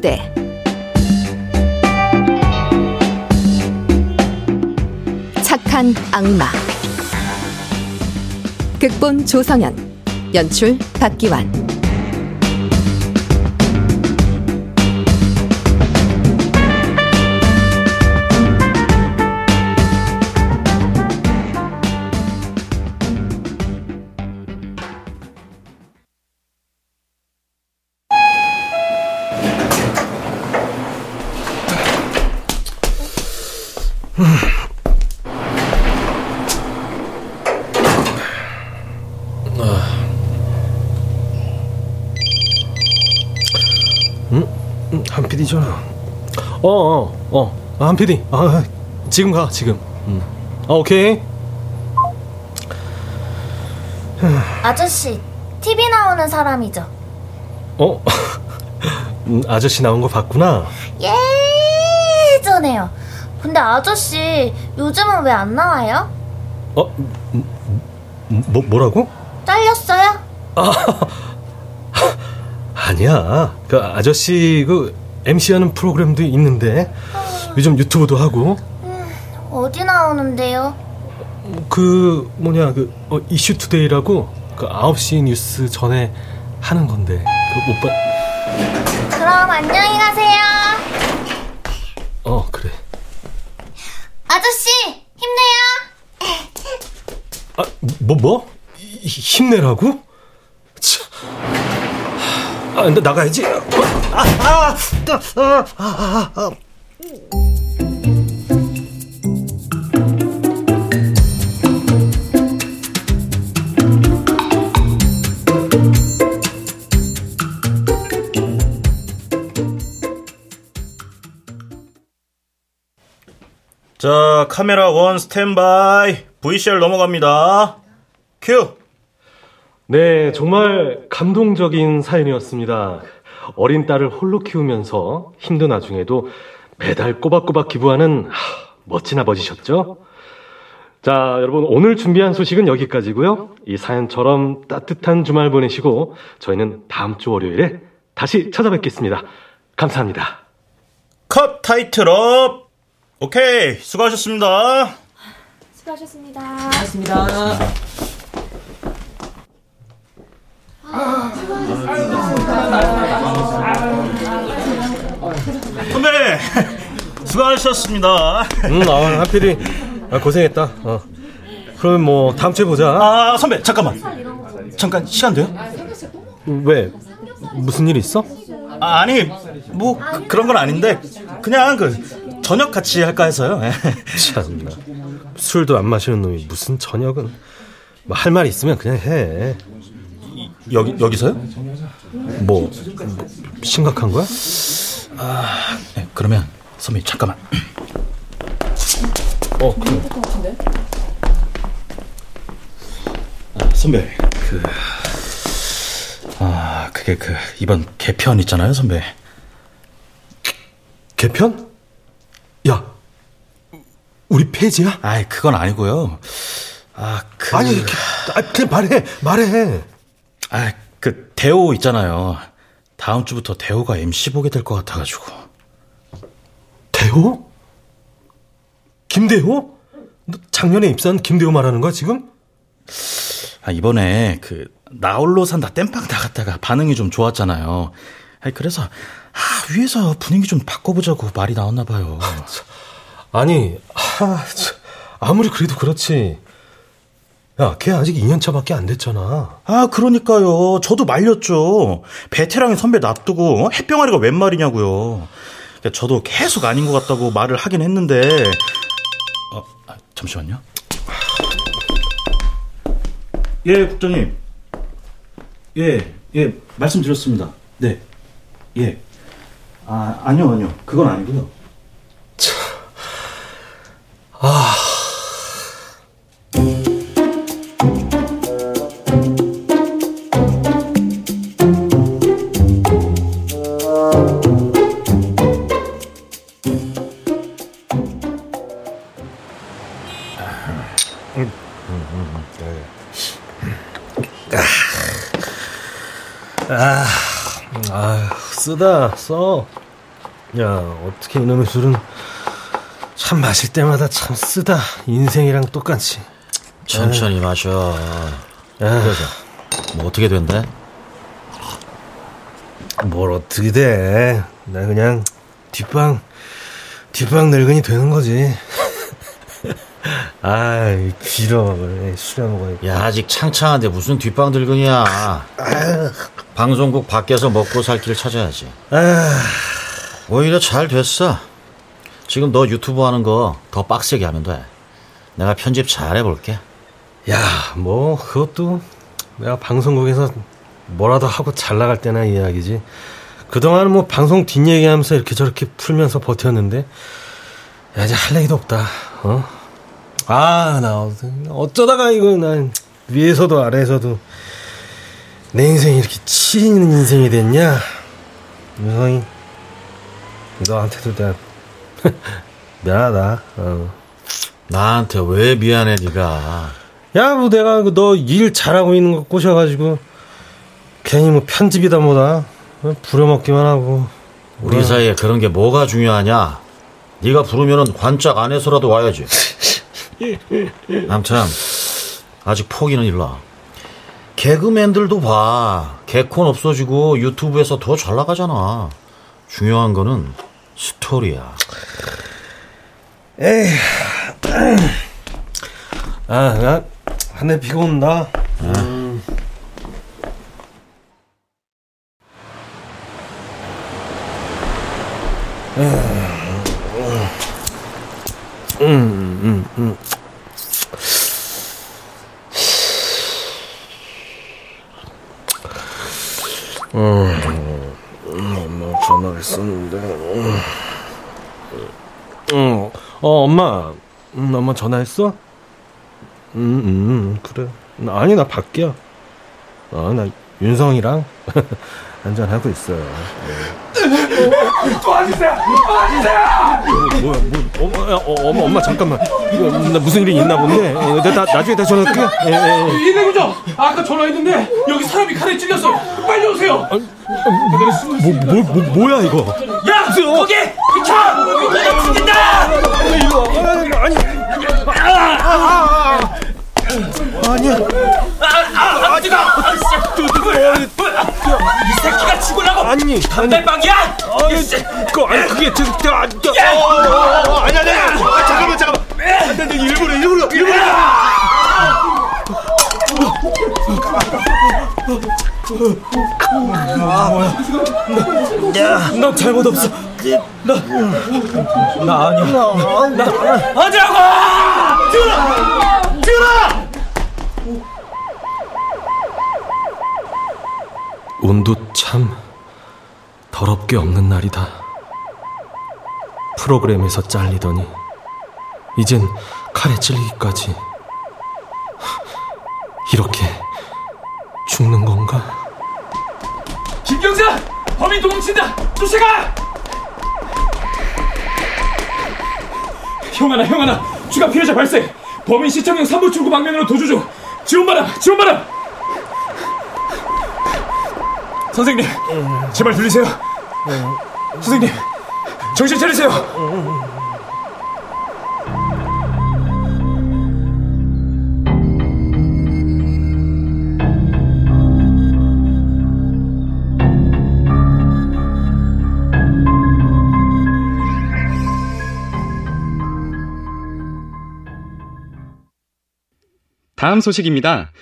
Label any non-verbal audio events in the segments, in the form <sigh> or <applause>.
부대. 착한 악마. 극본 조성현. 연출 박기환 한 PD. 아, 지금 가, 지금. 음. 아, 오케이. 아저씨, TV 나오는 사람이죠? 어? <laughs> 음, 아저씨 나온 거 봤구나? 예전에요. 근데 아저씨, 요즘은 왜 안 나와요? 어? 음, 뭐, 뭐라고? 잘렸어요? 아, <laughs> 아니야. 그 아저씨 그 MC하는 프로그램도 있는데 요즘 유튜브도 하고. 음, 어디 나오는데요? 그 뭐냐 그 어, 이슈 투데이라고 그 9시 뉴스 전에 하는 건데 그 오빠. 그럼 안녕히 가세요. 어 그래. 아저씨 힘내요. 아뭐 뭐? 힘내라고? 참. 아, 나 나가야지. 아, 아, 아, 아, 아, 자, 카메라 원 스탠바이. VCR 넘어갑니다. 큐. 네, 정말 감동적인 사연이었습니다. 어린 딸을 홀로 키우면서 힘든 와중에도 매달 꼬박꼬박 기부하는 하, 멋진 아버지셨죠? 자, 여러분 오늘 준비한 소식은 여기까지고요. 이 사연처럼 따뜻한 주말 보내시고 저희는 다음 주 월요일에 다시 찾아뵙겠습니다. 감사합니다. 컷 타이틀업. 오케이, 수고하셨습니다. 수고하셨습니다. 수고하셨습니다. 선배 수고하셨습니다. 음, 아, 하필이 아, 고생했다. 어. 그러면 뭐 다음 주에 보자. 아 선배 잠깐만. 잠깐 시간 돼요? 왜? 무슨 일 있어? 아, 아니 뭐 그, 그런 건 아닌데 그냥 그 저녁 같이 할까 해서요. 참나 술도 안 마시는 놈이 무슨 저녁은 뭐 할말 있으면 그냥 해. 여기 여기서요? 뭐, 뭐 심각한 거야? 아, 네, 그러면 선배 잠깐만. 어, 그래. 아, 선배, 그, 아, 그게 그 이번 개편 있잖아요, 선배. 개편? 야, 우리 폐지야? 아이, 그건 아니고요. 아, 그... 아니, 아, 그냥 말해, 말해. 아, 그 대호 있잖아요. 다음 주부터 대호가 MC 보게 될 것 같아가지고. 대호? 김대호? 작년에 입사한 김대호 말하는 거야 지금? 아, 이번에 그 나홀로 산다 땜빵 나갔다가 반응이 좀 좋았잖아요. 아니, 그래서 아, 위에서 분위기 좀 바꿔보자고 말이 나왔나 봐요. 아 니, 아, 아무리 그래도 그렇지. 야, 걔 아직 2년차밖에 안 됐잖아. 아, 그러니까요. 저도 말렸죠. 베테랑의 선배 놔두고 햇병아리가 웬 말이냐고요. 저도 계속 아닌 것 같다고 말을 하긴 했는데. 어, 아, 잠시만요. 예, 국장님. 예, 예, 말씀드렸습니다. 네. 예. 아, 아니요, 아니요. 그건 아니고요. 참. 아. 쓰다 써. 야, 어떻게 이놈의 술은 참 마실 때마다 참 쓰다. 인생이랑 똑같이. 천천히 마셔. 그래서 뭐 어떻게 된대? 뭘 어떻게 돼. 나 그냥 뒷방, 뒷방 늙은이 되는 거지. 아이, 길어. 그래. 술에 먹어야 야, 아직 창창한데 무슨 뒷방 들근이야. 방송국 밖에서 먹고 살길 찾아야지. 아, 오히려 잘 됐어. 지금 너 유튜브 하는 거 더 빡세게 하면 돼. 내가 편집 잘 해볼게. 야, 뭐, 그것도 내가 방송국에서 뭐라도 하고 잘 나갈 때나 이야기지. 그동안은 뭐 방송 뒷얘기 하면서 이렇게 저렇게 풀면서 버텼는데, 야, 이제 할 얘기도 없다, 어? 아, 나 어쩌다가 이거 난 위에서도 아래에서도 내 인생이 이렇게 치이는 인생이 됐냐? 윤성이, 너한테도 내가 <laughs> 미안하다, 어. 나한테 왜 미안해, 네가. 야, 뭐 내가 너 일 잘하고 있는 거 꼬셔가지고 괜히 뭐 편집이다 뭐다 어? 부려먹기만 하고 우리 뭐야. 사이에 그런 게 뭐가 중요하냐? 네가 부르면은 관짝 안에서라도 와야지. <laughs> 남참 아직 포기는 일러. 개그맨들도 봐. 개콘 없어지고 유튜브에서 더 잘 나가잖아. 중요한 거는 스토리야. 에이 아, 나 한 대 피고 온다 엄마 전화를 했었는데 응. 어 엄마 음, 엄마 전화했어? 음, 음 그래 아니 나 밖이야 어나 윤성이랑 한잔하고 있어요. 도와주세요! 도와주세요! 뭐야 뭐 엄마 야, 어, 엄마 엄마 잠깐만. 이거 나 무슨 일이 있나 본데? 어, 나, 나중에 다시 전화할게 예, 예, 예. 이내구죠 아까 전화했는데 여기 사람이 칼에 찔렸어. 빨리 오세요. 뭐, 뭐, 뭐, 뭐야 이거? 야, 거기! 비켜. 누가 죽인다. 이거 아니 아니 어디가? 이 새끼가 담배빵이야? 아니 그 아니 그게 저, 저, 아, 저, 어, 어, 어, 아니 아니 아니. 아, 잠깐만 잠깐만. 아, 나, 나 일부러 일부러 일부러. 나 잘못 없어. 나 나 아니야. 어디라고? 운도 참 더럽게 없는 날이다. 프로그램에서 잘리더니 이젠 칼에 찔리기까지 이렇게 죽는 건가? 김경사, 범인 도망친다. 쫓아가. 형아나, 형아나, 추가 피해자 발생. 범인 시청형 3부 출구 방면으로 도주 중. 지원 바람, 지원 바람. 선생님, 제발 들리세요? 선생님, 정신 차리세요. 다음 소식입니다.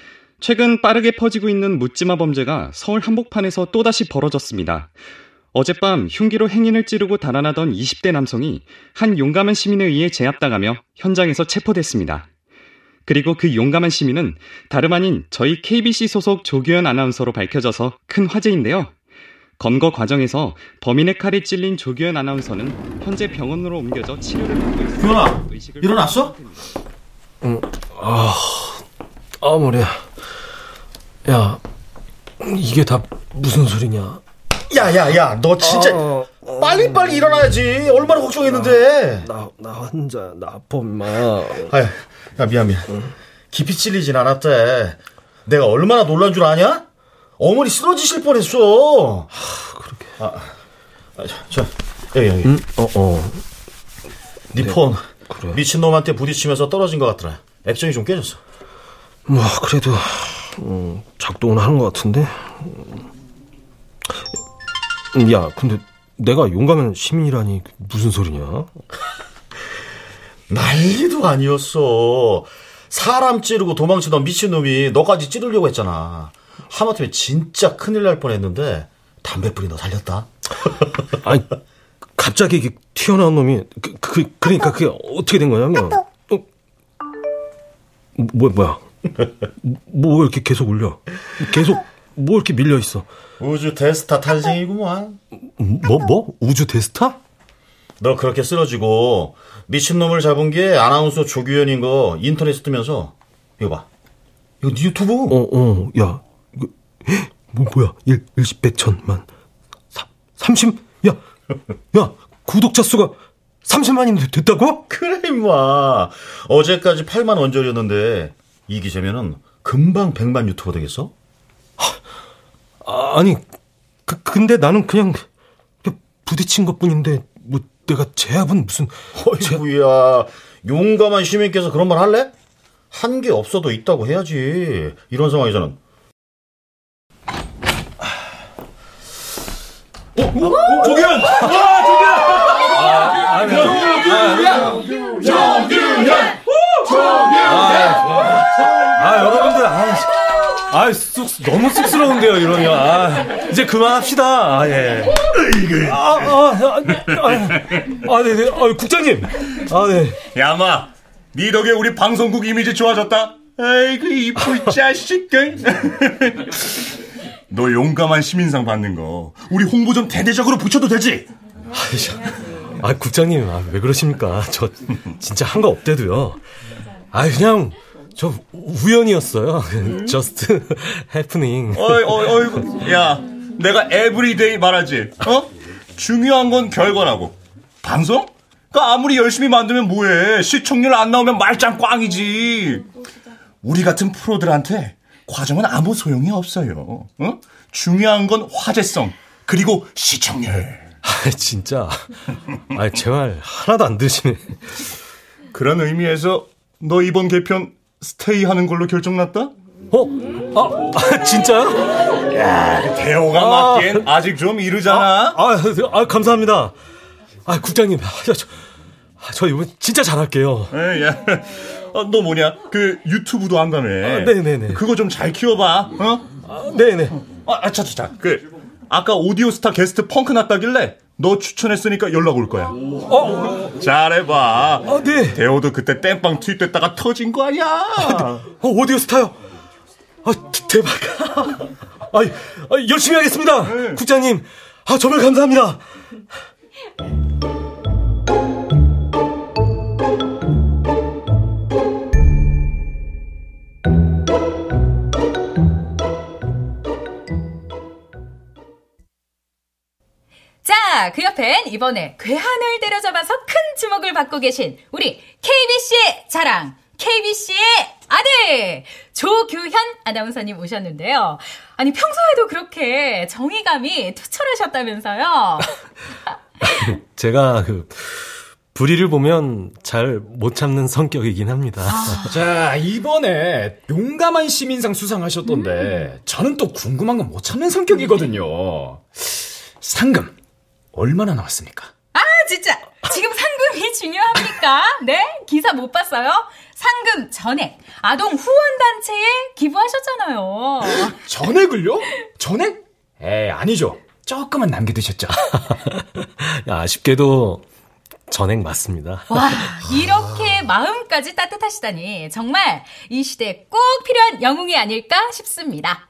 최근 빠르게 퍼지고 있는 묻지마 범죄가 서울 한복판에서 또다시 벌어졌습니다. 어젯밤 흉기로 행인을 찌르고 달아나던 20대 남성이 한 용감한 시민에 의해 제압당하며 현장에서 체포됐습니다. 그리고 그 용감한 시민은 다름 아닌 저희 KBC 소속 조규현 아나운서로 밝혀져서 큰 화제인데요. 검거 과정에서 범인의 칼에 찔린 조규현 아나운서는 현재 병원으로 옮겨져 치료를 받고 있습니다. 규현아, 일어났어? 아 머리야. 야 이게 다 무슨 소리냐? 야야야, 너 진짜 어, 빨리 빨리 일어나야지. 얼마나 걱정했는데. 나, 나 혼자, 나 아파, 임마. 야 미안 미안. 깊이 찔리진 않았대. 내가 얼마나 놀란 줄 아냐? 어머니 쓰러지실 뻔했어. 그렇게. 아, 아, 저 여기 여기. 음, 어, 어. 네 폰. 그래. 미친놈한테 부딪히면서 떨어진 것 같더라. 액정이 좀 깨졌어. 뭐, 그래도, 음, 작동은 하는 것 같은데. 음, 야, 근데 내가 용감한 시민이라니 무슨 소리냐? <laughs> 난리도 아니었어. 사람 찌르고 도망치던 미친놈이 너까지 찌르려고 했잖아. 하마터면 진짜 큰일 날 뻔했는데 담배불이 너 살렸다. <laughs> 아니, 갑자기 이게 튀어나온 놈이, 그, 그, 그러니까 그게 어떻게 된 거냐면, 어, 뭐, 뭐야. 뭐 이렇게 계속 울려? 계속 뭐 이렇게 밀려 있어? 우주 대스타 탄생이구만. 뭐, 뭐? 우주 대스타? 너 그렇게 쓰러지고 미친놈을 잡은 게 아나운서 조규현인 거 인터넷에 뜨면서 이거 봐. 이거 네 유튜브. 어, 어, 야, 이거, 헉, 뭐, 뭐야? 일, 일십, 백천만. 사, 삼십, 야, <laughs> 야, 구독자 수가 30만이 됐다고? 그래 임마. 어제까지 8만 원절이었는데 이 기세면은 금방 100만 유튜버 되겠어? 아, 아니, 그, 근데 나는 그냥, 부딪힌 것 뿐인데, 뭐, 내가 제압은 무슨, 제, 어이구야. 용감한 시민께서 그런 말 할래? 한 게 없어도 있다고 해야지. 이런 상황에서는. 조규현! 아, 여러분들, 아, 아, 쑥, 너무 쑥스러운데요, 이러면. 아, 이제 그만합시다. 아, 예. 아, 아, 아, 아, 아, 네, 네. 아, 국장님. 아, 네. 야마, 네 덕에 우리 방송국 이미지 좋아졌다. 아이고 이쁠 <laughs> 자식들. 너 용감한 시민상 받는 거 우리 홍보 좀 대대적으로 붙여도 되지? 아, 국장님, 아, 왜 그러십니까? 저 진짜 한 거 없대도요. 아, 그냥 저 우연이었어요. <laughs> Just happening. 어이 어이 어이 야 내가 everyday 말하지 어? 중요한 건 결과라고 방송? 그 아무리 열심히 만들면 뭐해 시청률 안 나오면 말짱 꽝이지 우리 같은 프로들한테 과정은 아무 소용이 없어요 어? 중요한 건 화제성 그리고 시청률 아, 진짜. 아, 제말 하나도 안 들으시네. 그런 의미에서 너 이번 개편 스테이 하는 걸로 결정났다? 어? 아, 아 진짜요? 대호가 아. 맞기엔 아직 좀 이르잖아 아, 아, 감사합니다. 아, 국장님. 아, 저, 아, 저 이번 진짜 잘할게요. 에이, 야. 어, 너 뭐냐? 그 유튜브도 한다며. 아, 네네네. 그거 좀 잘 키워봐. 어? 아, 네네. 아, 아, 자, 자, 자. 그 아까 오디오스타 게스트 펑크 났다길래 너 추천했으니까 연락 올 거야. 어? 잘해봐. 아, 네. 대호도 그때 땜빵 투입됐다가 터진 거 아니야? 어, 오디오 스타요. 아, 대- 대박. <laughs> 아, 아, 열심히 하겠습니다. 국장님. 아, 정말 감사합니다. 자, 그 옆엔 이번에 괴한을 때려잡아서 큰 주목을 받고 계신 우리 KBC의 자랑, KBC의 아들, 조규현 아나운서님 오셨는데요. 아니, 평소에도 그렇게 정의감이 투철하셨다면서요? <laughs> 제가 그 불의를 보면 잘 못 참는 성격이긴 합니다. 자, 이번에 용감한 시민상 수상하셨던데, 저는 또 궁금한 건 못 참는 성격이거든요. 상금, 얼마나 나왔습니까? 아, 진짜! 지금 상금이 <laughs> 중요합니까? 네? 기사 못 봤어요? 상금 전액, 아동 후원단체에 기부하셨잖아요. 전액을요? 전액? 에 아니죠. 조금은 남겨두셨죠. <laughs> 아쉽게도 전액 맞습니다. 와, <laughs> 이렇게 마음까지 따뜻하시다니 정말 이 시대에 꼭 필요한 영웅이 아닐까 싶습니다.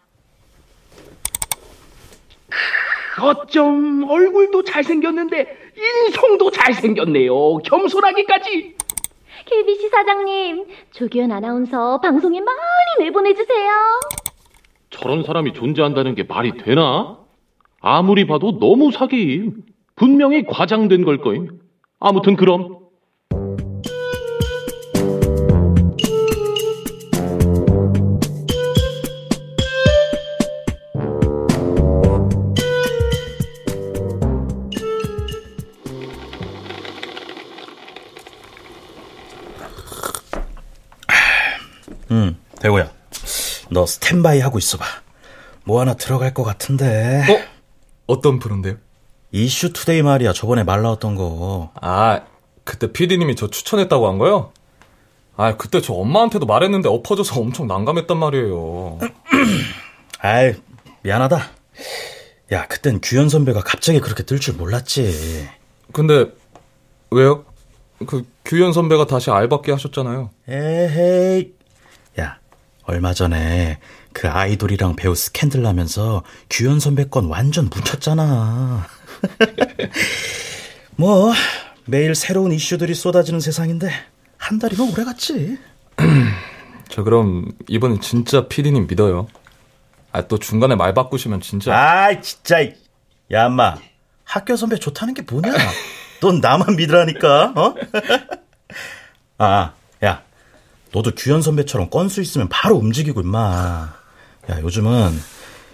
어쩜 얼굴도 잘생겼는데 인성도 잘생겼네요. 겸손하기까지. KBC 사장님, 조규현 아나운서 방송에 많이 내보내주세요. 저런 사람이 존재한다는 게 말이 되나? 아무리 봐도 너무 사기임. 분명히 과장된 걸 거임. 아무튼 그럼 너 스탠바이 하고 있어봐. 뭐 하나 들어갈 것 같은데. 어? 어떤 프로인데요? 이슈 투데이 말이야. 저번에 말 나왔던 거. 아, 그때 PD님이 저 추천했다고 한 거요? 아, 그때 저 엄마한테도 말했는데 엎어져서 엄청 난감했단 말이에요. <clears throat> 아이, 미안하다. 야, 그땐 규현 선배가 갑자기 그렇게 뜰 줄 몰랐지. 근데 왜요? 그 규현 선배가 다시 알바끼 하셨잖아요. 에헤이. 야, 얼마 전에 그 아이돌이랑 배우 스캔들 나면서 규현 선배 건 완전 묻혔잖아. <laughs> 뭐 매일 새로운 이슈들이 쏟아지는 세상인데 한 달이면 오래 갔지. <clears throat> 저 그럼 이번엔 진짜 PD님 믿어요. 아, 또 중간에 말 바꾸시면 진짜. 아이, 진짜. 야, 엄마. 학교 선배 좋다는 게 뭐냐? <laughs> 넌 나만 믿으라니까, 어? <laughs> 아, 야. 너도 규현 선배처럼 건수 있으면 바로 움직이고, 임마. 야, 요즘은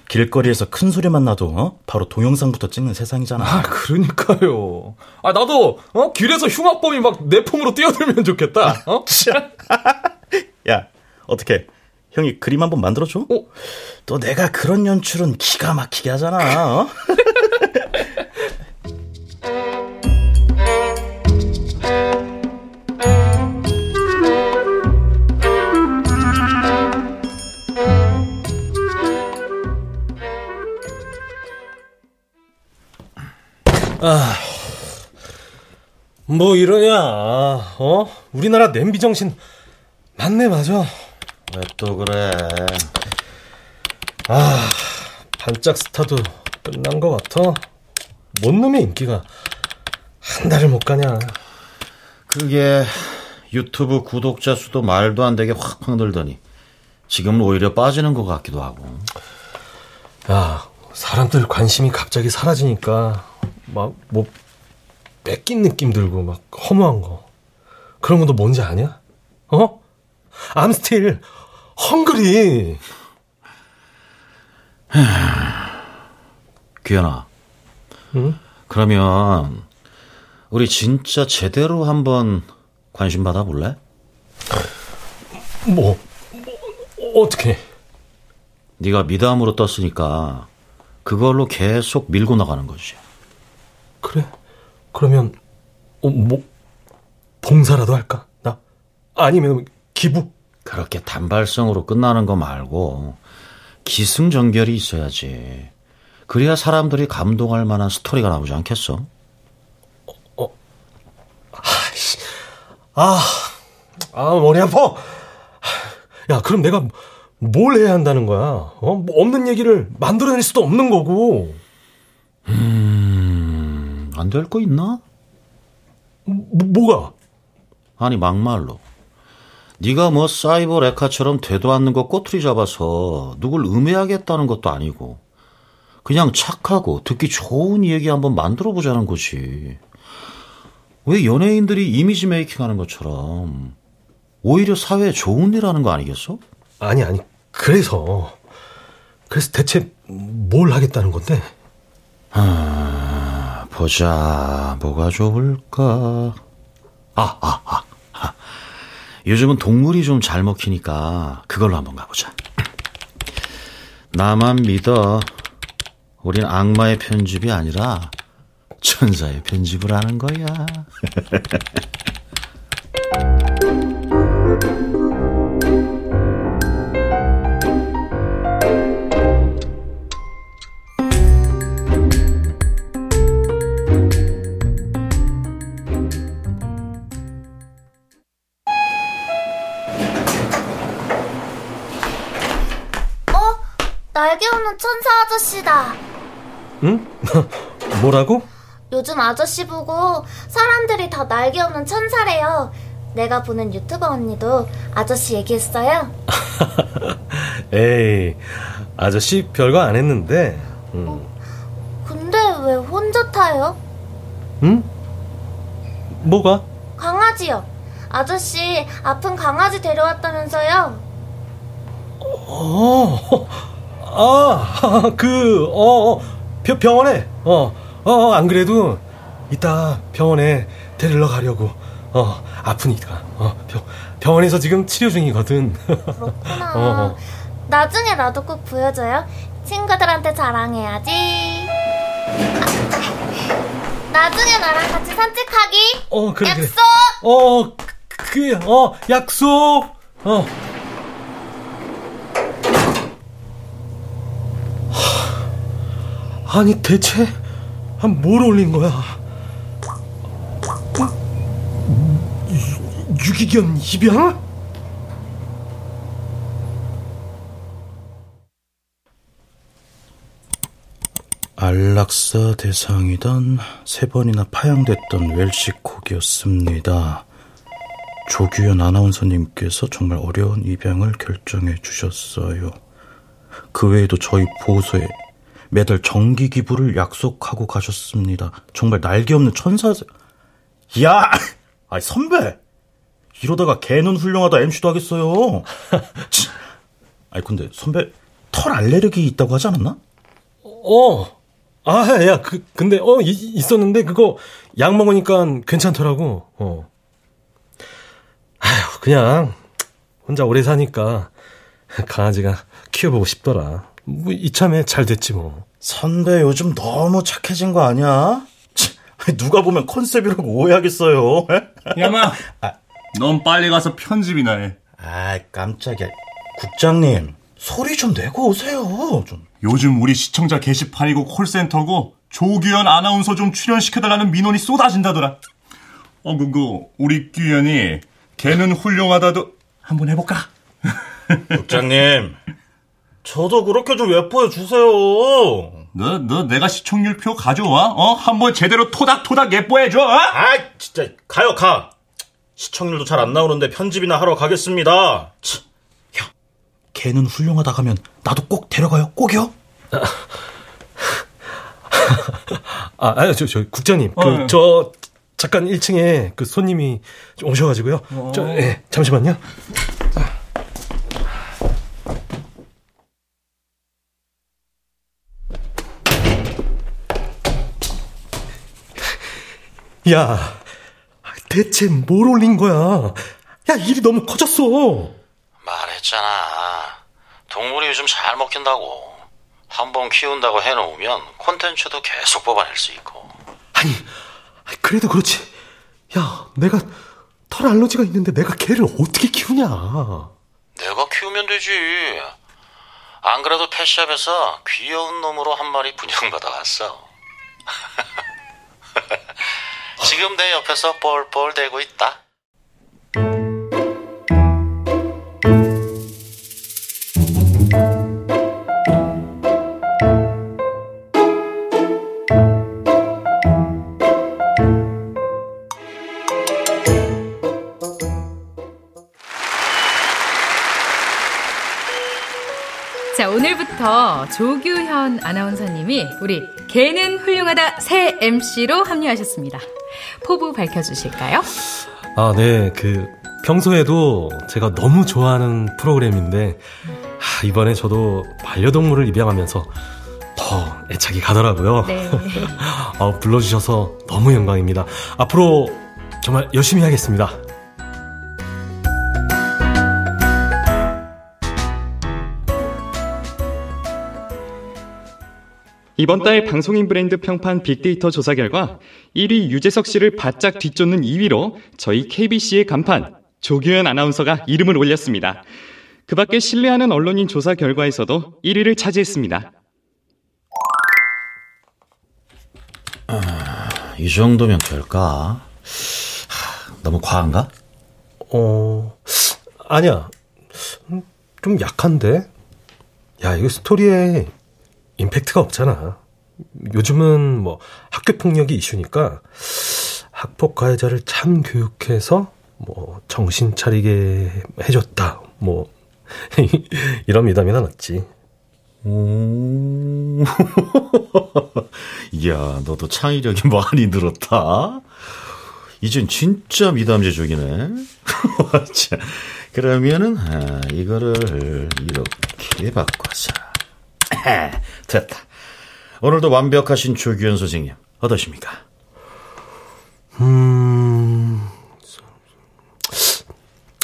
길거리에서 큰 소리만 나도, 어? 바로 동영상부터 찍는 세상이잖아. 아, 그러니까요. 아, 나도, 어? 길에서 흉악범이 막내 품으로 뛰어들면 좋겠다, 어? <laughs> 야, 어떻게 형이 그림 한번 만들어줘? 어? 또 내가 그런 연출은 기가 막히게 하잖아. 어? <laughs> 아, 뭐 이러냐, 어? 우리나라 냄비 정신 맞네, 맞아. 왜 또 그래? 아, 반짝 스타도 끝난 것 같아. 뭔 놈의 인기가 한 달을 못 가냐. 그게 유튜브 구독자 수도 말도 안 되게 확확 늘더니 지금은 오히려 빠지는 것 같기도 하고. 야, 사람들 관심이 갑자기 사라지니까 막 뭐 뺏긴 느낌 들고 막 허무한 거. 그런 것도 뭔지 아냐? 어? 암스틸 헝그리. 귀현아. 응? 그러면 우리 진짜 제대로 한번 관심 받아 볼래? 뭐, 뭐 어떻게? 네가 미담으로 떴으니까 그걸로 계속 밀고 나가는 거지. 그래? 그러면 어, 뭐 봉사라도 할까? 나 아니면 기부? 그렇게 단발성으로 끝나는 거 말고 기승전결이 있어야지. 그래야 사람들이 감동할 만한 스토리가 나오지 않겠어? 아, 아 머리 아파. 야, 그럼 내가 뭘 해야 한다는 거야? 어? 뭐 없는 얘기를 만들어낼 수도 없는 거고. 음, 안 될 거 있나? 뭐, 뭐가? 아니 막말로. 네가 뭐 사이버 레카처럼 되도 않는 거 꼬투리 잡아서 누굴 음해하겠다는 것도 아니고 그냥 착하고 듣기 좋은 얘기 한번 만들어 보자는 거지. 왜 연예인들이 이미지 메이킹 하는 것처럼 오히려 사회에 좋은 일 하는 거 아니겠어? 아니, 아니. 그래서 그래서 대체 뭘 하겠다는 건데? 아, 보자. 뭐가 좋을까? 아, 아, 아, 아. 요즘은 동물이 좀 잘 먹히니까 그걸로 한번 가보자. 나만 믿어. 우린 악마의 편집이 아니라 천사의 편집을 하는 거야. <laughs> 아저씨다. 응? <laughs> 뭐라고? 요즘 아저씨 보고 사람들이 다 날개 없는 천사래요. 내가 보는 유튜버 언니도 아저씨 얘기했어요. <laughs> 에이, 아저씨 별거 안 했는데. 음. 근데 왜 혼자 타요? 응? 뭐가? 강아지요. 아저씨 아픈 강아지 데려왔다면서요? 어, 아, <laughs> 그, 어, 어, 병원에, 어, 어, 안 그래도 이따 병원에 데리러 가려고, 어, 아프니까. 어, 병, 병원에서 지금 치료 중이거든. 그렇구나. <laughs> 어, 어. 나중에 나도 꼭 보여줘요. 친구들한테 자랑해야지. 아, 나중에 나랑 같이 산책하기. 어, 그래, 그래. 약속. 어, 그, 어, 약속! 어. 아니, 대체, 아, 뭘 올린 거야? 유- 유기견 입양? 안락사 대상이던 세 번이나 파양됐던 웰시콕이었습니다. 조규현 아나운서님께서 정말 어려운 입양을 결정해 주셨어요. 그 외에도 저희 보호소에 매달 정기 기부를 약속하고 가셨습니다. 정말 날개 없는 천사. 야, 아 선배. 이러다가 개는 훌륭하다 MC도 하겠어요. 치. 아니 근데 선배 털 알레르기 있다고 하지 않았나? 어. 아, 야, 그, 근데, 어, 이- 있었는데, 그거, 약 먹으니까 괜찮더라고, 어. 아휴, 그냥, 혼자 오래 사니까, 강아지가 키워보고 싶더라. 뭐, 이참에 잘 됐지, 뭐. 선배 요즘 너무 착해진 거 아니야? 치, 누가 보면 컨셉이라고 오해하겠어요. 야마, 넌 빨리 가서 편집이나 해. 아, 깜짝이야. 국장님, 소리 좀 내고 오세요. 좀. 요즘 우리 시청자 게시판이고 콜센터고 조규현 아나운서 좀 출연시켜달라는 민원이 쏟아진다더라. 어, 그거 우리 규현이 걔는 훌륭하다도 한번 해볼까? 국장님, 저도 그렇게 좀 예뻐해 주세요. 너, 너 내가 시청률표 가져와? 어? 한번 제대로 토닥토닥 예뻐해 줘, 어? 아, 진짜 가요 가. 시청률도 잘 안 나오는데 편집이나 하러 가겠습니다. 치, 야, 걔는 훌륭하다 가면 나도 꼭 데려가요. 꼭이요. <laughs> 아, 아유, 저, 저, 국장님. 그, 어, 예. 저, 잠깐 1층에 그 손님이 좀 오셔가지고요. 저, 예, 잠시만요. 야, 대체 뭘 올린 거야? 야, 일이 너무 커졌어. 말했잖아. 동물이 요즘 잘 먹힌다고. 한 번 키운다고 해놓으면 콘텐츠도 계속 뽑아낼 수 있고. 아니, 그래도 그렇지. 야, 내가 털 알러지가 있는데 내가 개를 어떻게 키우냐. 내가 키우면 되지. 안 그래도 펫샵에서 귀여운 놈으로 한 마리 분양받아 왔어. <laughs> 지금 내 옆에서 뻘뻘 대고 있다. 자, 오늘부터 조규현 아나운서님이 우리 개는 훌륭하다 새 MC로 합류하셨습니다. 포부 밝혀주실까요? 아, 네. 그, 평소에도 제가 너무 좋아하는 프로그램인데, 아, 이번에 저도 반려동물을 입양하면서 더 애착이 가더라고요. 네. 아, <laughs> 불러주셔서 너무 영광입니다. 앞으로 정말 열심히 하겠습니다. 이번 달 방송인 브랜드 평판 빅데이터 조사 결과 1위 유재석 씨를 바짝 뒤쫓는 2위로 저희 KBC의 간판 조규현 아나운서가 이름을 올렸습니다. 그 밖에 신뢰하는 언론인 조사 결과에서도 1위를 차지했습니다. 이 정도면 될까? 하, 너무 과한가? 어, 아니야. 음, 좀 약한데? 야, 이거 스토리에 임팩트가 없잖아. 요즘은 뭐 학교 폭력이 이슈니까 학폭 가해자를 참 교육해서 뭐 정신 차리게 해줬다. 뭐 <laughs> 이런 미담이나 났지. 오. 이야, 너도 창의력이 많이 늘었다. 이젠 진짜 미담제족이네. <laughs> 자, 그러면은, 아, 이거를 이렇게 바꿔서. 됐다. 오늘도 완벽하신 조규현 선생님, 어떠십니까? 음,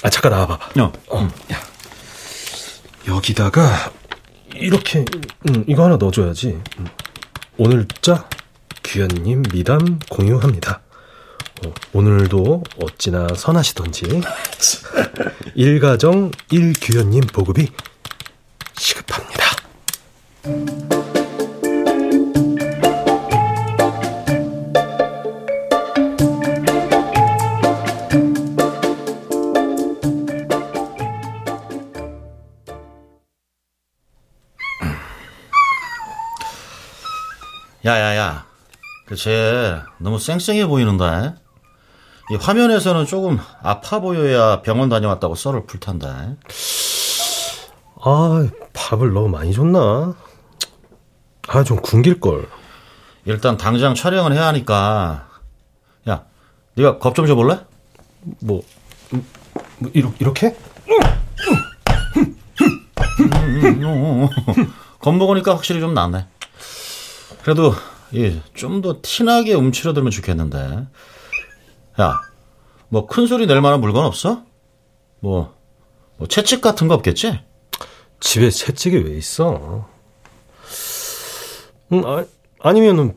아, 잠깐 나와봐봐. 어. 어, 야. 여기다가, 이렇게, 음, 이거 하나 넣어줘야지. 음. 오늘자 귀현님 미담 공유합니다. 어, 오늘도 어찌나 선하시던지 <laughs> 일가정 일귀현님 보급이 시급합니다. 야야야, 그쟤 너무 쌩쌩해 보이는데. 이 화면에서는 조금 아파 보여야 병원 다녀왔다고 썰을 풀탄다. 아, 밥을 너무 많이 줬나? 아, 좀 굶길 걸. 일단 당장 촬영을 해야 하니까. 야, 네가 겁 좀 줘볼래? 뭐, 음, 뭐 이렇게? 이렇게? <laughs> 겁 먹으니까 확실히 좀 낫네. 그래도 좀더 티나게 움츠러들면 좋겠는데. 야, 뭐 큰 소리 낼 만한 물건 없어? 뭐, 뭐 채찍 같은 거 없겠지? 집에 채찍이 왜 있어? 음, 아, 아니면은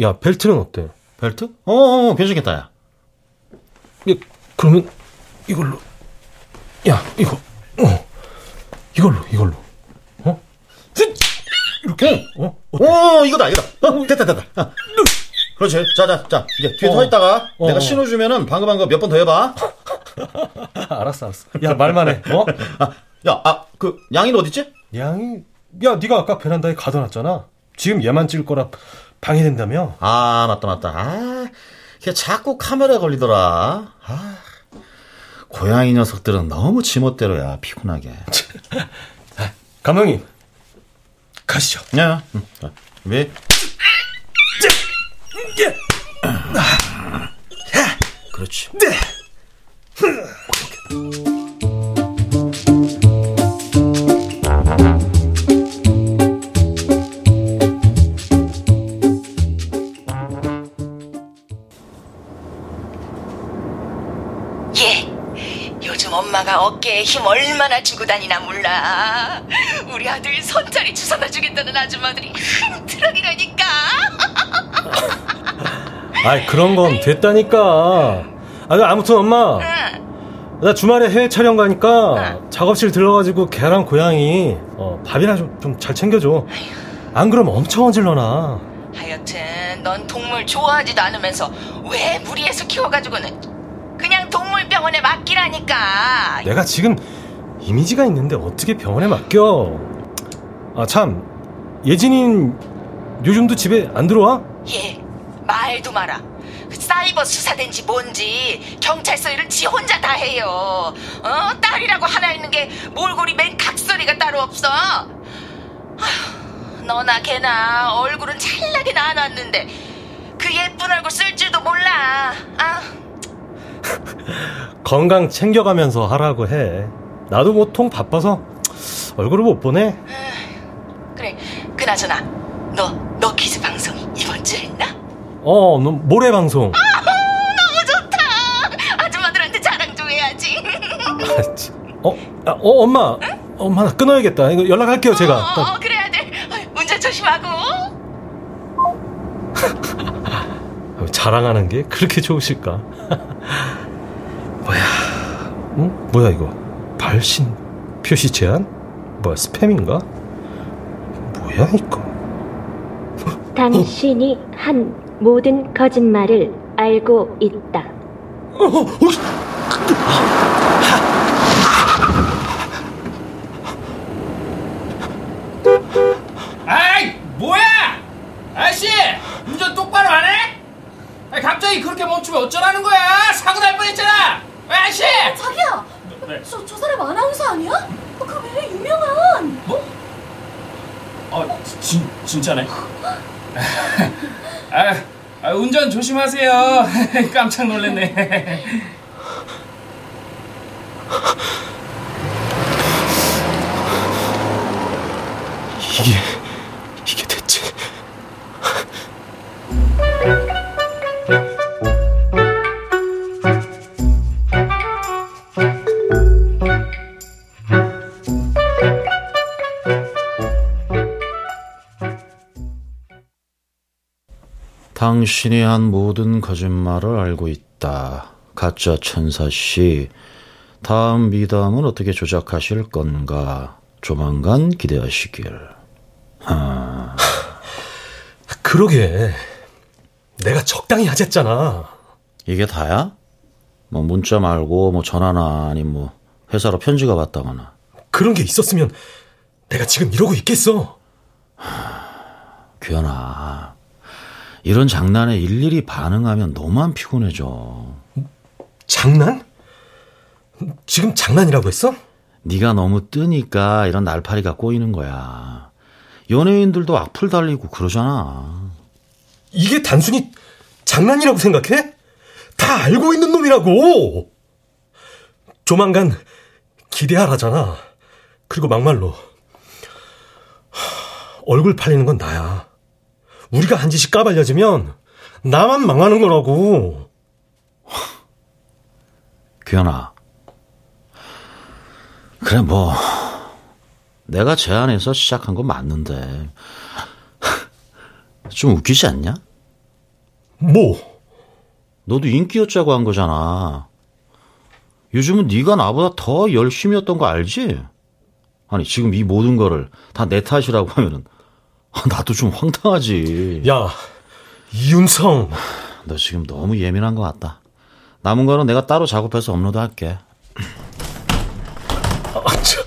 야 벨트는 어때? 벨트? 어, 어, 어 괜찮겠다. 야. 야, 그러면 이걸로. 야, 이거. 어. 이걸로, 이걸로. 어? 이렇게? 어? 어, 이거다, 이거다. 어, 됐다, 됐다. 아. 그렇지. 자, 자, 자. 이제 뒤에 어. 서 있다가 어. 내가 신호 주면은 방금 한 거 몇 번 더 해봐. <laughs> 알았어, 알았어. 야, 말만 해. 어? 아, 야, 아, 그 양이는 어딨지? 양이? 야, 네가 아까 베란다에 가둬놨잖아. 지금 얘만 찍을 거라 방해된다며? 아, 맞다, 맞다. 아, 걔 자꾸 카메라에 걸리더라. 아, 고양이 녀석들은 너무 지멋대로야, 피곤하게. <laughs> 감독님, 가시죠. 야, 응. 왜? 그렇지. 네. 엄마가 어깨에 힘 얼마나 주고 다니나 몰라. 우리 아들 손자리 주워다 주겠다는 아줌마들이 한 트럭이라니까. <laughs> 아이 그런 건 됐다니까. 아 아무튼 엄마. 응. 나 주말에 해외 촬영 가니까 응. 작업실 들러가지고 개랑 고양이 어, 밥이나 좀 잘 챙겨줘. 안 그러면 엄청 어질러나. 하여튼 넌 동물 좋아하지도 않으면서 왜 무리해서 키워가지고는 병원에 맡기라니까. 내가 지금 이미지가 있는데 어떻게 병원에 맡겨? 아, 참. 예진인 요즘도 집에 안 들어와? 예, 말도 마라. 그 사이버 수사된지 뭔지 경찰서 일을 지 혼자 다 해요. 어? 딸이라고 하나 있는 게 몰골이 맨 각소리가 따로 없어. 아휴, 너나 걔나 얼굴은 찰나게 나눠놨는데 그 예쁜 얼굴 쓸 줄도 몰라. 아. 건강 챙겨가면서 하라고 해. 나도 보통 바빠서 얼굴을 못 보내. 그래, 그나저나 너, 너 퀴즈 방송 이번 주에 했나? 어, 너 모레 방송. 아, 너무 좋다. 아줌마들한테 자랑 좀 해야지. 어, 아, 어, 엄마, 응? 엄마 나 끊어야겠다. 이거 연락할게요, 제가. 어, 어 그래야 돼. 운전 조심하고. <laughs> 자랑하는 게 그렇게 좋으실까? <laughs> 뭐야? 응? 뭐야 이거? 발신 표시 제한? 뭐야 스팸인가? 뭐야 이거? 당신이 한 모든 거짓말을 알고 있다. 어, 어, 아이 뭐야? 아저씨 운전 똑바로 안 해? 아니, 갑자기 그렇게 멈추면 어쩌라는 거야? 사고 날 뻔했잖아. 아저씨! 아, 자기야! 네. 저, 저 사람 아나운서 아니야? 어, 그왜 유명한? 뭐? 어, 진, 진짜네. 아, 아, 운전 조심하세요. <laughs> 깜짝 놀랐네. <laughs> 이게 당신이 한 모든 거짓말을 알고 있다. 가짜 천사 씨. 다음 미담은 어떻게 조작하실 건가? 조만간 기대하시길. 하... <laughs> 그러게. 내가 적당히 하랬잖아. 이게 다야? 뭐 문자 말고 뭐 전화나 아니 뭐 회사로 편지가 왔다거나. 그런 게 있었으면 내가 지금 이러고 있겠어. 규현아, 이런 장난에 일일이 반응하면 너만 피곤해져. 장난? 지금 장난이라고 했어? 네가 너무 뜨니까 이런 날파리가 꼬이는 거야. 연예인들도 악플 달리고 그러잖아. 이게 단순히 장난이라고 생각해? 다 알고 있는 놈이라고! 조만간 기대하라잖아. 그리고 막말로. 얼굴 팔리는 건 나야. 우리가 한 짓이 까발려지면 나만 망하는 거라고. 규현아. 그래, 뭐. 내가 제안해서 시작한 건 맞는데. 좀 웃기지 않냐? 뭐? 너도 인기였자고 한 거잖아. 요즘은 네가 나보다 더 열심히 했던 거 알지? 아니 지금 이 모든 거를 다 내 탓이라고 하면은 아, 나도 좀 황당하지. 야, 이윤성. 너 지금 너무 예민한 것 같다. 남은 거는 내가 따로 작업해서 업로드 할게. 아, 저...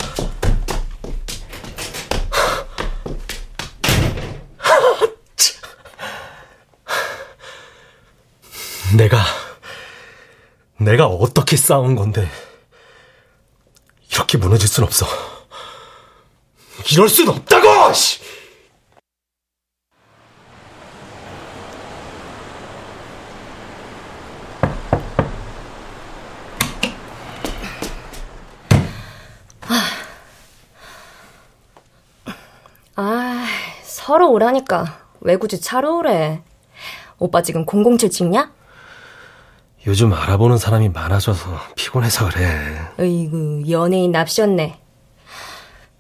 내가 내가 어떻게 싸운 건데 이렇게 무너질 순 없어. 이럴 순 없다고! 씨! 아, 서로 오라니까 왜 굳이 차로 오래? 오빠 지금 007 찍냐? 요즘 알아보는 사람이 많아져서 피곤해서 그래. 으이구, 연예인 납셨네.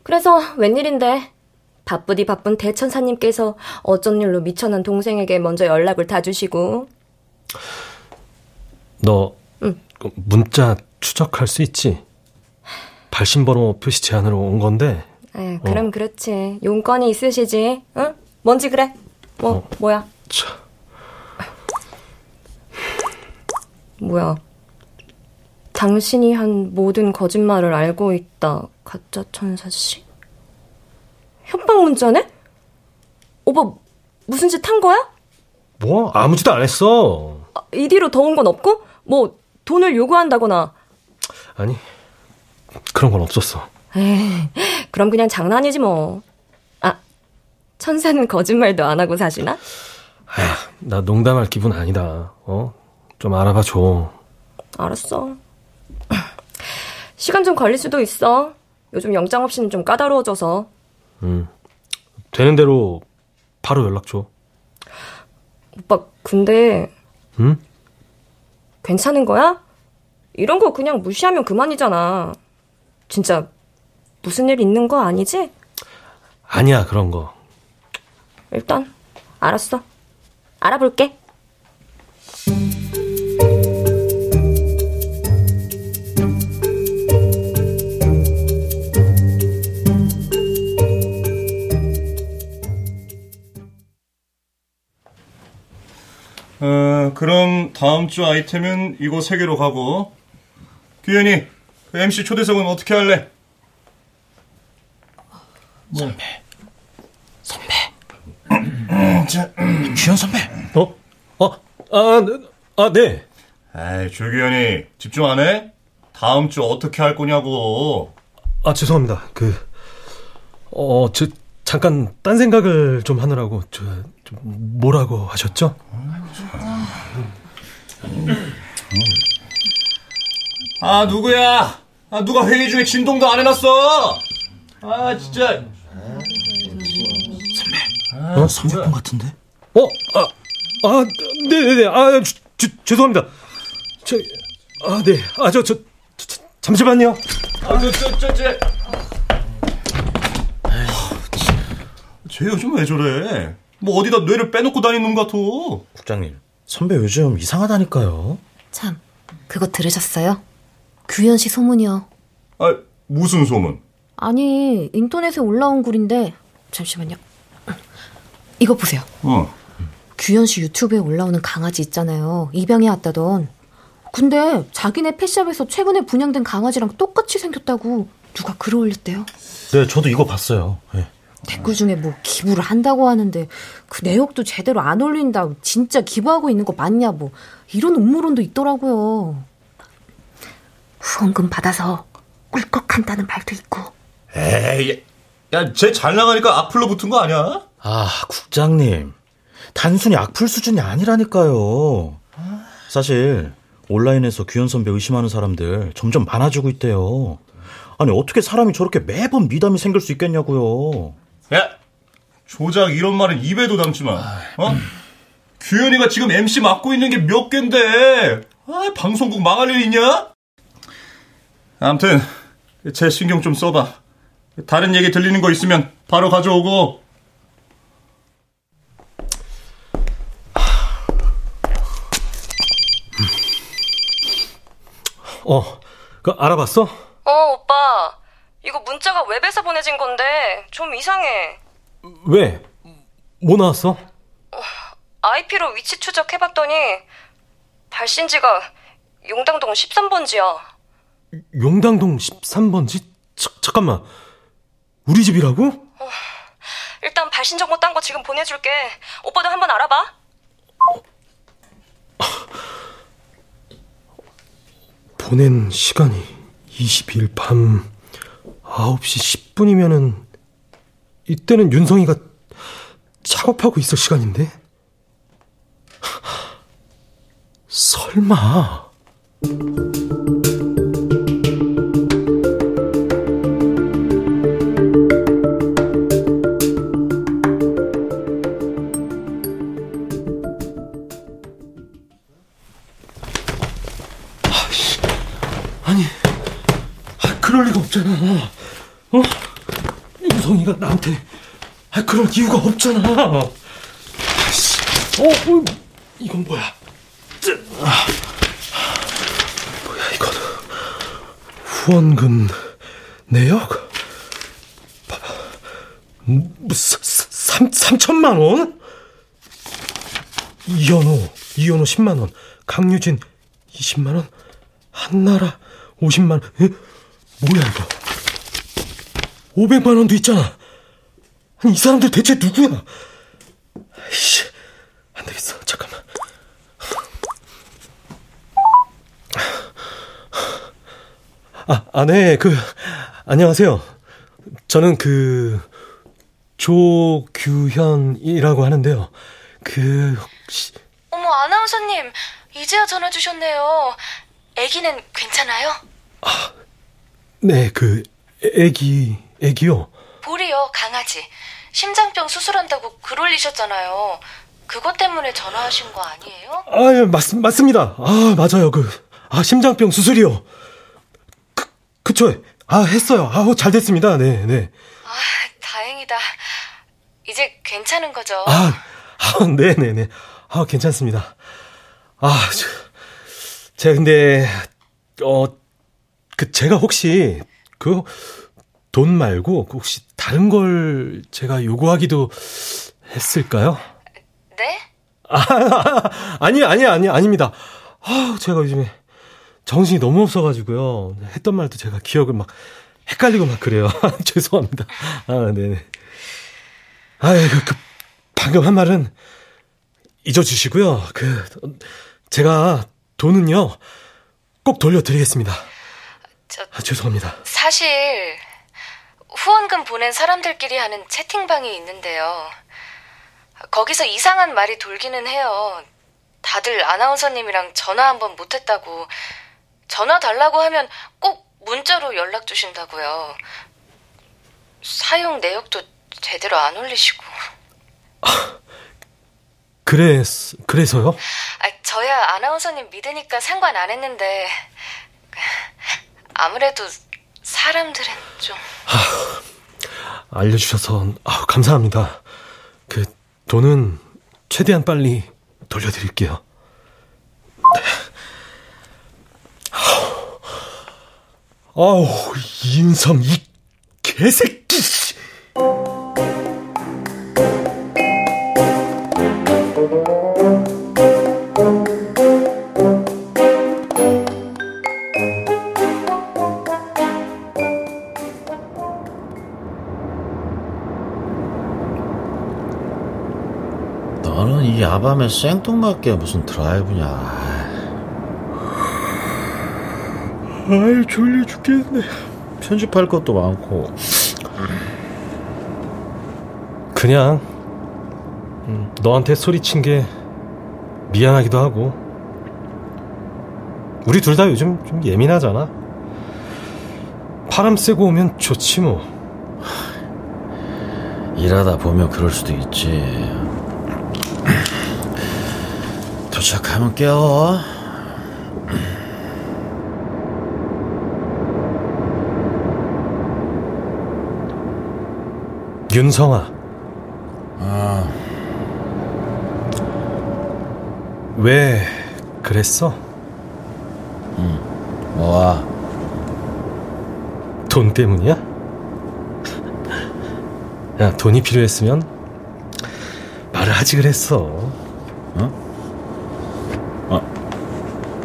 그래서 웬일인데? 바쁘디 바쁜 대천사님께서 어쩐 일로 미천한 동생에게 먼저 연락을 다 주시고. 너 응. 그 문자 추적할 수 있지? 발신번호 표시 제한으로 온 건데. 에, 그럼 어. 그렇지. 용건이 있으시지. 응? 뭔지 그래? 뭐 어. 뭐야? 참. 뭐야? 당신이 한 모든 거짓말을 알고 있다. 가짜 천사 씨. 협박 문자네? 오빠 무슨 짓 한 거야? 뭐 아무 짓도 안 했어. 아, 이 뒤로 더온건 없고? 뭐 돈을 요구한다거나. 아니 그런 건 없었어. 에이, 그럼 그냥 장난이지 뭐. 아, 천사는 거짓말도 안 하고 사시나? 아, 나 농담할 기분 아니다. 어? 좀 알아봐 줘. 알았어. <clears throat> 시간 좀 걸릴 수도 있어. 요즘 영장 없이는 좀 까다로워져서. 음. 되는 대로 바로 연락 줘. 오빠, 근데. 응? 괜찮은 거야? 이런 거 그냥 무시하면 그만이잖아. 진짜 무슨 일 있는 거 아니지? 아니야, 그런 거. 일단 알았어. 알아볼게. 어, 그럼 다음 주 아이템은 이거 세 개로 가고 규현이 그 MC 초대석은 어떻게 할래? 뭐. 선배. 선배. 자, 규현 선배. 어? 어? 아, 아, 네. 에이, 조규현이 집중 안 해? 다음 주 어떻게 할 거냐고. 아, 죄송합니다. 그, 어, 저, 잠깐 딴 생각을 좀 하느라고, 저, 좀 뭐라고 하셨죠? 아, 누구야? 아, 누가 회의 중에 진동도 안 해놨어? 아, 진짜. 어? 선배분 같은데? 어? 아, 아, 네네네. 아, 주, 주, 죄송합니다. 저, 아, 네. 아, 저, 저, 저 잠시만요. 아, 저, 저, 저, 저. 쟤 요즘 왜 저래? 뭐 어디다 뇌를 빼놓고 다니는 것 같아. 국장님, 선배 요즘 이상하다니까요. 참, 그거 들으셨어요? 규현 씨 소문이요. 아, 무슨 소문? 아니, 인터넷에 올라온 글인데, 잠시만요. 이거 보세요. 어. 규현 씨 유튜브에 올라오는 강아지 있잖아요. 입양해 왔다던. 근데 자기네 펫샵에서 최근에 분양된 강아지랑 똑같이 생겼다고 누가 글을 올렸대요. 네, 저도 이거 봤어요. 네. 댓글 중에 뭐 기부를 한다고 하는데 그 내역도 제대로 안 올린다. 진짜 기부하고 있는 거 맞냐 뭐 이런 음모론도 있더라고요. 후원금 받아서 꿀꺽한다는 말도 있고. 에이, 야, 쟤 잘 나가니까 악플로 붙은 거 아니야? 아, 국장님. 단순히 악플 수준이 아니라니까요. 사실 온라인에서 규현 선배 의심하는 사람들 점점 많아지고 있대요. 아니 어떻게 사람이 저렇게 매번 미담이 생길 수 있겠냐고요. 야, 조작 이런 말은 입에도 담지 마. 어? 규현이가 지금 MC 맡고 있는 게 몇 갠데. 아, 방송국 망할 일 있냐? 아무튼 제 신경 좀 써봐. 다른 얘기 들리는 거 있으면 바로 가져오고. 어, 그 알아봤어? 어, 오빠. 이거 문자가 웹에서 보내진 건데 좀 이상해. 왜? 뭐 나왔어? IP로 위치 추적해봤더니 발신지가 용당동 13번지야. 용당동 13번지? 잠깐만. 우리 집이라고? 일단 발신 정보 딴 거 지금 보내줄게. 오빠도 한번 알아봐. 보낸 시간이 22일 밤 9시 10분이면은 이때는 윤성이가 작업하고 있을 시간인데? 설마. 나한테 아, 그럴 이유가 없잖아. 어, 어, 이건 뭐야? 뭐야 이건? 후원금 내역? 봐봐, 뭐, 사, 삼, 3천만 원? 이현호, 이현호 10만 원, 강유진 20만 원, 한나라 50만 원. 에? 뭐야 이거? 500만 원도 있잖아. 아니, 이 사람들 대체 누구야? 씨, 안 되겠어. 잠깐만. 아, 아, 네, 그, 안녕하세요. 저는 그, 조규현이라고 하는데요. 그, 혹시, 어머, 아나운서님. 이제야 전화 주셨네요. 아기는 괜찮아요? 네, 그, 애기, 애기요. 보리요, 강아지. 심장병 수술한다고 글 올리셨잖아요. 그것 때문에 전화하신 거 아니에요? 아, 예, 맞, 맞습니다. 아, 맞아요. 그, 아, 심장병 수술이요. 그, 그쵸. 아, 했어요. 아, 잘 됐습니다. 네, 네. 아, 다행이다. 이제 괜찮은 거죠? 아, 아, 네네네. 아, 괜찮습니다. 아, 저, 제가 근데, 어, 그, 제가 혹시, 그, 돈 말고, 그 혹시 다른 걸 제가 요구하기도 했을까요? 네? 아, <laughs> 아니, 아니, 아니, 아닙니다. 아, 제가 요즘에 정신이 너무 없어가지고요. 했던 말도 제가 기억을 막 헷갈리고 막 그래요. <laughs> 죄송합니다. 아, 네네. 아, 그, 그, 방금 한 말은 잊어주시고요. 그, 제가 돈은요, 꼭 돌려드리겠습니다. 저, 아, 죄송합니다. 사실 후원금 보낸 사람들끼리 하는 채팅방이 있는데요. 거기서 이상한 말이 돌기는 해요. 다들 아나운서님이랑 전화 한번 못했다고 전화 달라고 하면 꼭 문자로 연락 주신다고요. 사용 내역도 제대로 안 올리시고. <laughs> 그래, 그래서요? 아, 저야 아나운서님 믿으니까 상관 안 했는데 아무래도 사람들은 좀 알려주셔서 아, 감사합니다. 그 돈은 최대한 빨리 돌려드릴게요. 아우, 인성, 이 개새끼! 야밤에 생뚱맞게 무슨 드라이브냐. 아이, 졸려 죽겠네. 편집할 것도 많고. 그냥 음, 너한테 소리친 게 미안하기도 하고 우리 둘 다 요즘 좀 예민하잖아 바람 쐬고 오면 좋지 뭐 일하다 보면 그럴 수도 있지. 도착하면 깨워. 윤성아 아, 왜 그랬어? 뭐야? 돈 때문이야? 야, 돈이 필요했으면 말을 하지 그랬어.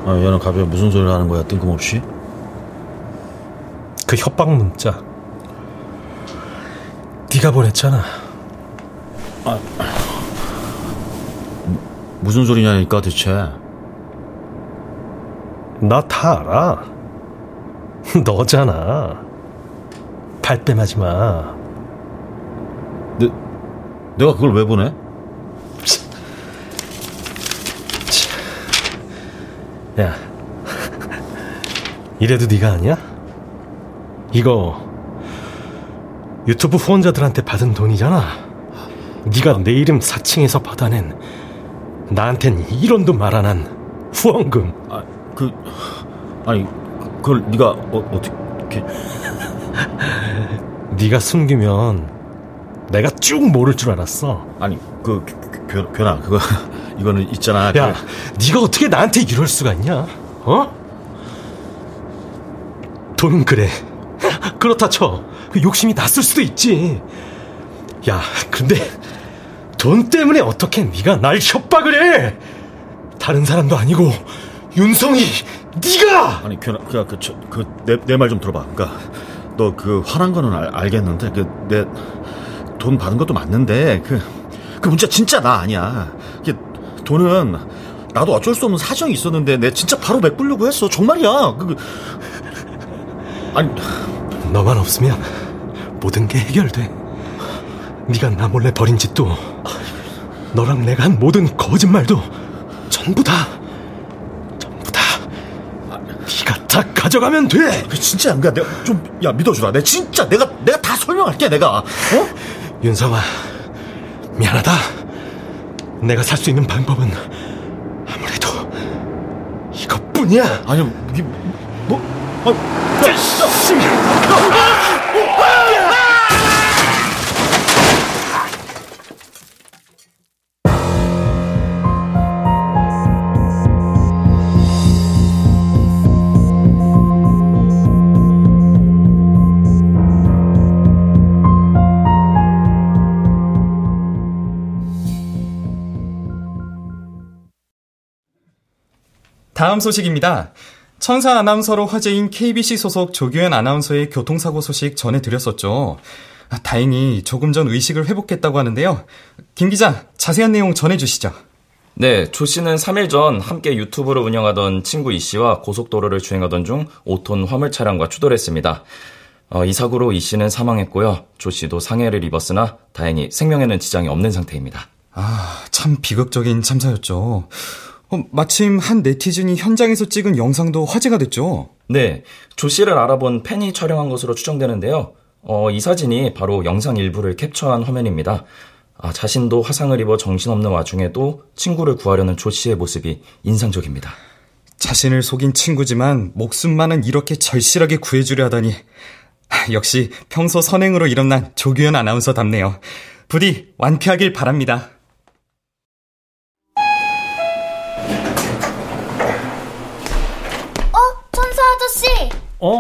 아, 얘는 갑자기 무슨 소리를 하는 거야, 뜬금없이? 그 협박 문자. 네가 보냈잖아. 무슨 소리냐니까, 대체. 나 다 알아. <laughs> 너잖아. 발뺌하지 마. 내, 내가 그걸 왜 보내? 야, 이래도 네가 아니야? 이거 유튜브 후원자들한테 받은 돈이잖아. 네가 내 이름 사칭해서 받아낸 나한텐 1원도 말 안 한 후원금. 아, 그 아니 그걸 네가 어, 어떻게 <laughs> 네가 숨기면 내가 쭉 모를 줄 알았어. 아니 그 변, 변아 그거 이거는 있잖아. 야, 네가 어떻게 나한테 이럴 수가 있냐? 어? 돈 그래. <laughs> 그렇다 쳐. 그 욕심이 났을 수도 있지. 야, 근데 돈 때문에 어떻게 네가 날 협박을 해? 다른 사람도 아니고 윤성이 네가 아니 변아 그그내 내 말 좀 들어봐. 그러니까 너 그 화난 거는 알, 알겠는데 그 내 돈 받은 것도 맞는데 그 그 문자 진짜 나 아니야. 돈은 나도 어쩔 수 없는 사정이 있었는데 내 진짜 바로 메꾸려고 했어. 정말이야. 그, 그 아니 너만 없으면 모든 게 해결돼. 네가 나 몰래 벌인 짓도 너랑 내가 한 모든 거짓말도 전부 다 전부 다 네가 다 가져가면 돼. 그 진짜 안 가. 내가 좀 야 믿어주라. 내 진짜 내가 내가 다 설명할게. 내가 어? 윤성아 미안하다. 내가 살 수 있는 방법은 아무래도 이것뿐이야. 아니 이게 뭐? 아, 다음 소식입니다. 천사 아나운서로 화제인 KBC 소속 조규현 아나운서의 교통사고 소식 전해드렸었죠. 아, 다행히 조금 전 의식을 회복했다고 하는데요. 김 기자, 자세한 내용 전해주시죠. 네, 조 씨는 3일 전 함께 유튜브를 운영하던 친구 이 씨와 고속도로를 주행하던 중 5톤 화물 차량과 추돌했습니다. 어, 이 사고로 이 씨는 사망했고요. 조 씨도 상해를 입었으나 다행히 생명에는 지장이 없는 상태입니다. 아, 참 비극적인 참사였죠. 어, 마침 한 네티즌이 현장에서 찍은 영상도 화제가 됐죠. 네, 조 씨를 알아본 팬이 촬영한 것으로 추정되는데요. 어, 이 사진이 바로 영상 일부를 캡처한 화면입니다. 아, 자신도 화상을 입어 정신없는 와중에도 친구를 구하려는 조 씨의 모습이 인상적입니다. 자신을 속인 친구지만 목숨만은 이렇게 절실하게 구해주려 하다니. 역시 평소 선행으로 일어난 조규현 아나운서답네요. 부디 완쾌하길 바랍니다. 어?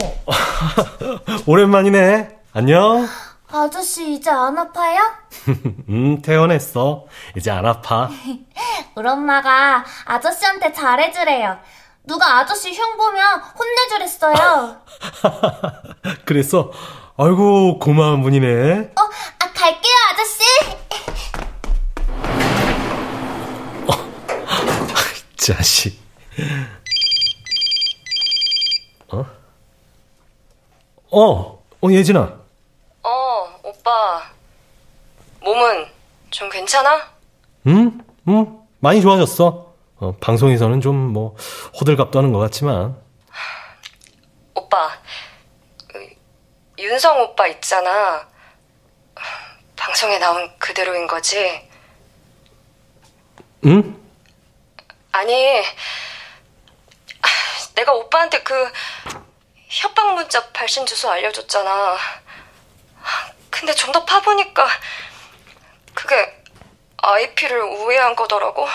<laughs> 오랜만이네. 안녕. 아저씨 이제 안 아파요? <laughs> 음, 퇴원했어. 이제 안 아파. <laughs> 우리 엄마가 아저씨한테 잘해주래요. 누가 아저씨 흉 보면 혼내주랬어요. 그랬어? 아이고, 고마운 분이네. 어, 아, 갈게요, 아저씨. 자식. 어, 어, 예진아. 어, 오빠. 몸은 좀 괜찮아? 응? 응? 많이 좋아졌어. 어, 방송에서는 좀 뭐, 호들갑 떠는 것 같지만. 오빠. 그, 윤성 오빠 있잖아. 방송에 나온 그대로인 거지? 응? 아니, 아, 내가 오빠한테 그 협박 문자 발신 주소 알려줬잖아. 근데 좀 더 파보니까 그게 IP를 우회한 거더라고.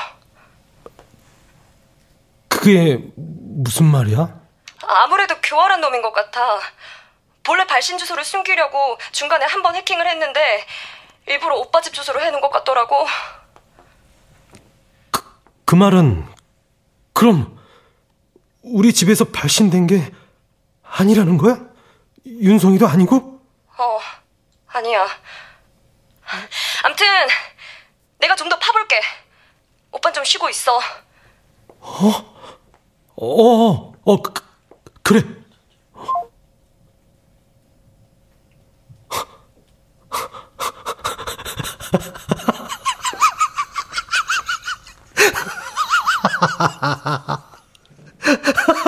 그게 무슨 말이야? 아무래도 교활한 놈인 것 같아. 본래 발신 주소를 숨기려고 중간에 한 번 해킹을 했는데 일부러 오빠 집 주소로 해놓은 것 같더라고. 그 말은, 그럼, 우리 집에서 발신된 게 아니라는 거야? 윤성이도 아니고? 어, 아니야. 암튼 내가 좀 더 파볼게. 오빤 좀 쉬고 있어. 어? 어, 어, 그, 그래. <laughs>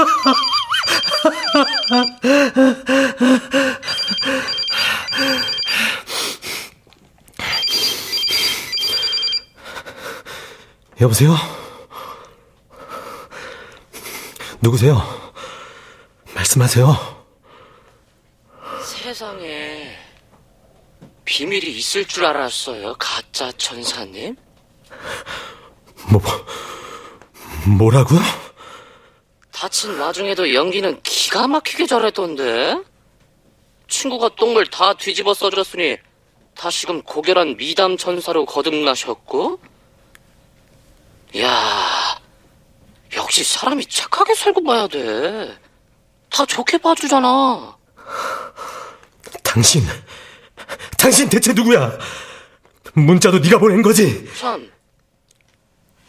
여보세요? 누구세요? 말씀하세요. 세상에 비밀이 있을 줄 알았어요, 가짜 천사님? 뭐, 뭐라고요? 다친 와중에도 연기는 기가 막히게 잘했던데? 친구가 똥을 다 뒤집어 써줬으니 다시금 고결한 미담 천사로 거듭나셨고? 야 역시 사람이 착하게 살고 봐야 돼. 다 좋게 봐주잖아. 당신, 당신 대체 누구야? 문자도 네가 보낸 거지? 참,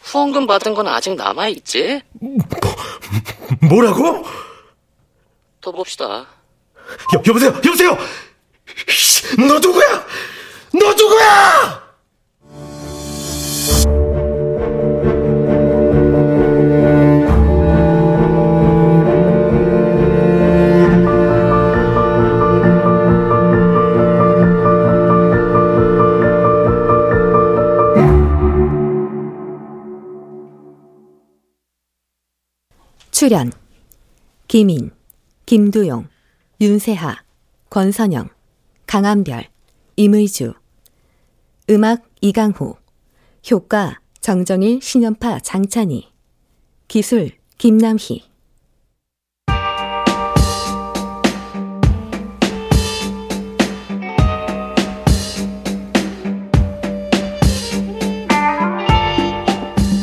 후원금 받은 건 아직 남아있지? 뭐라고? 더 봅시다. 여, 여보세요, 여보세요! 너 누구야? 너 누구야? 출연 김인, 김두용, 윤세하, 권선영, 강한별, 임의주 음악 이강호 효과 정정일, 신연파, 장찬희 기술 김남희.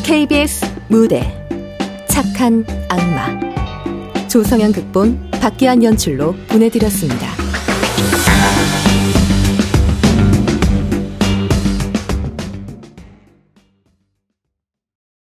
KBS 무대 착한 악마. 조성현 극본 박기환 연출로 보내드렸습니다.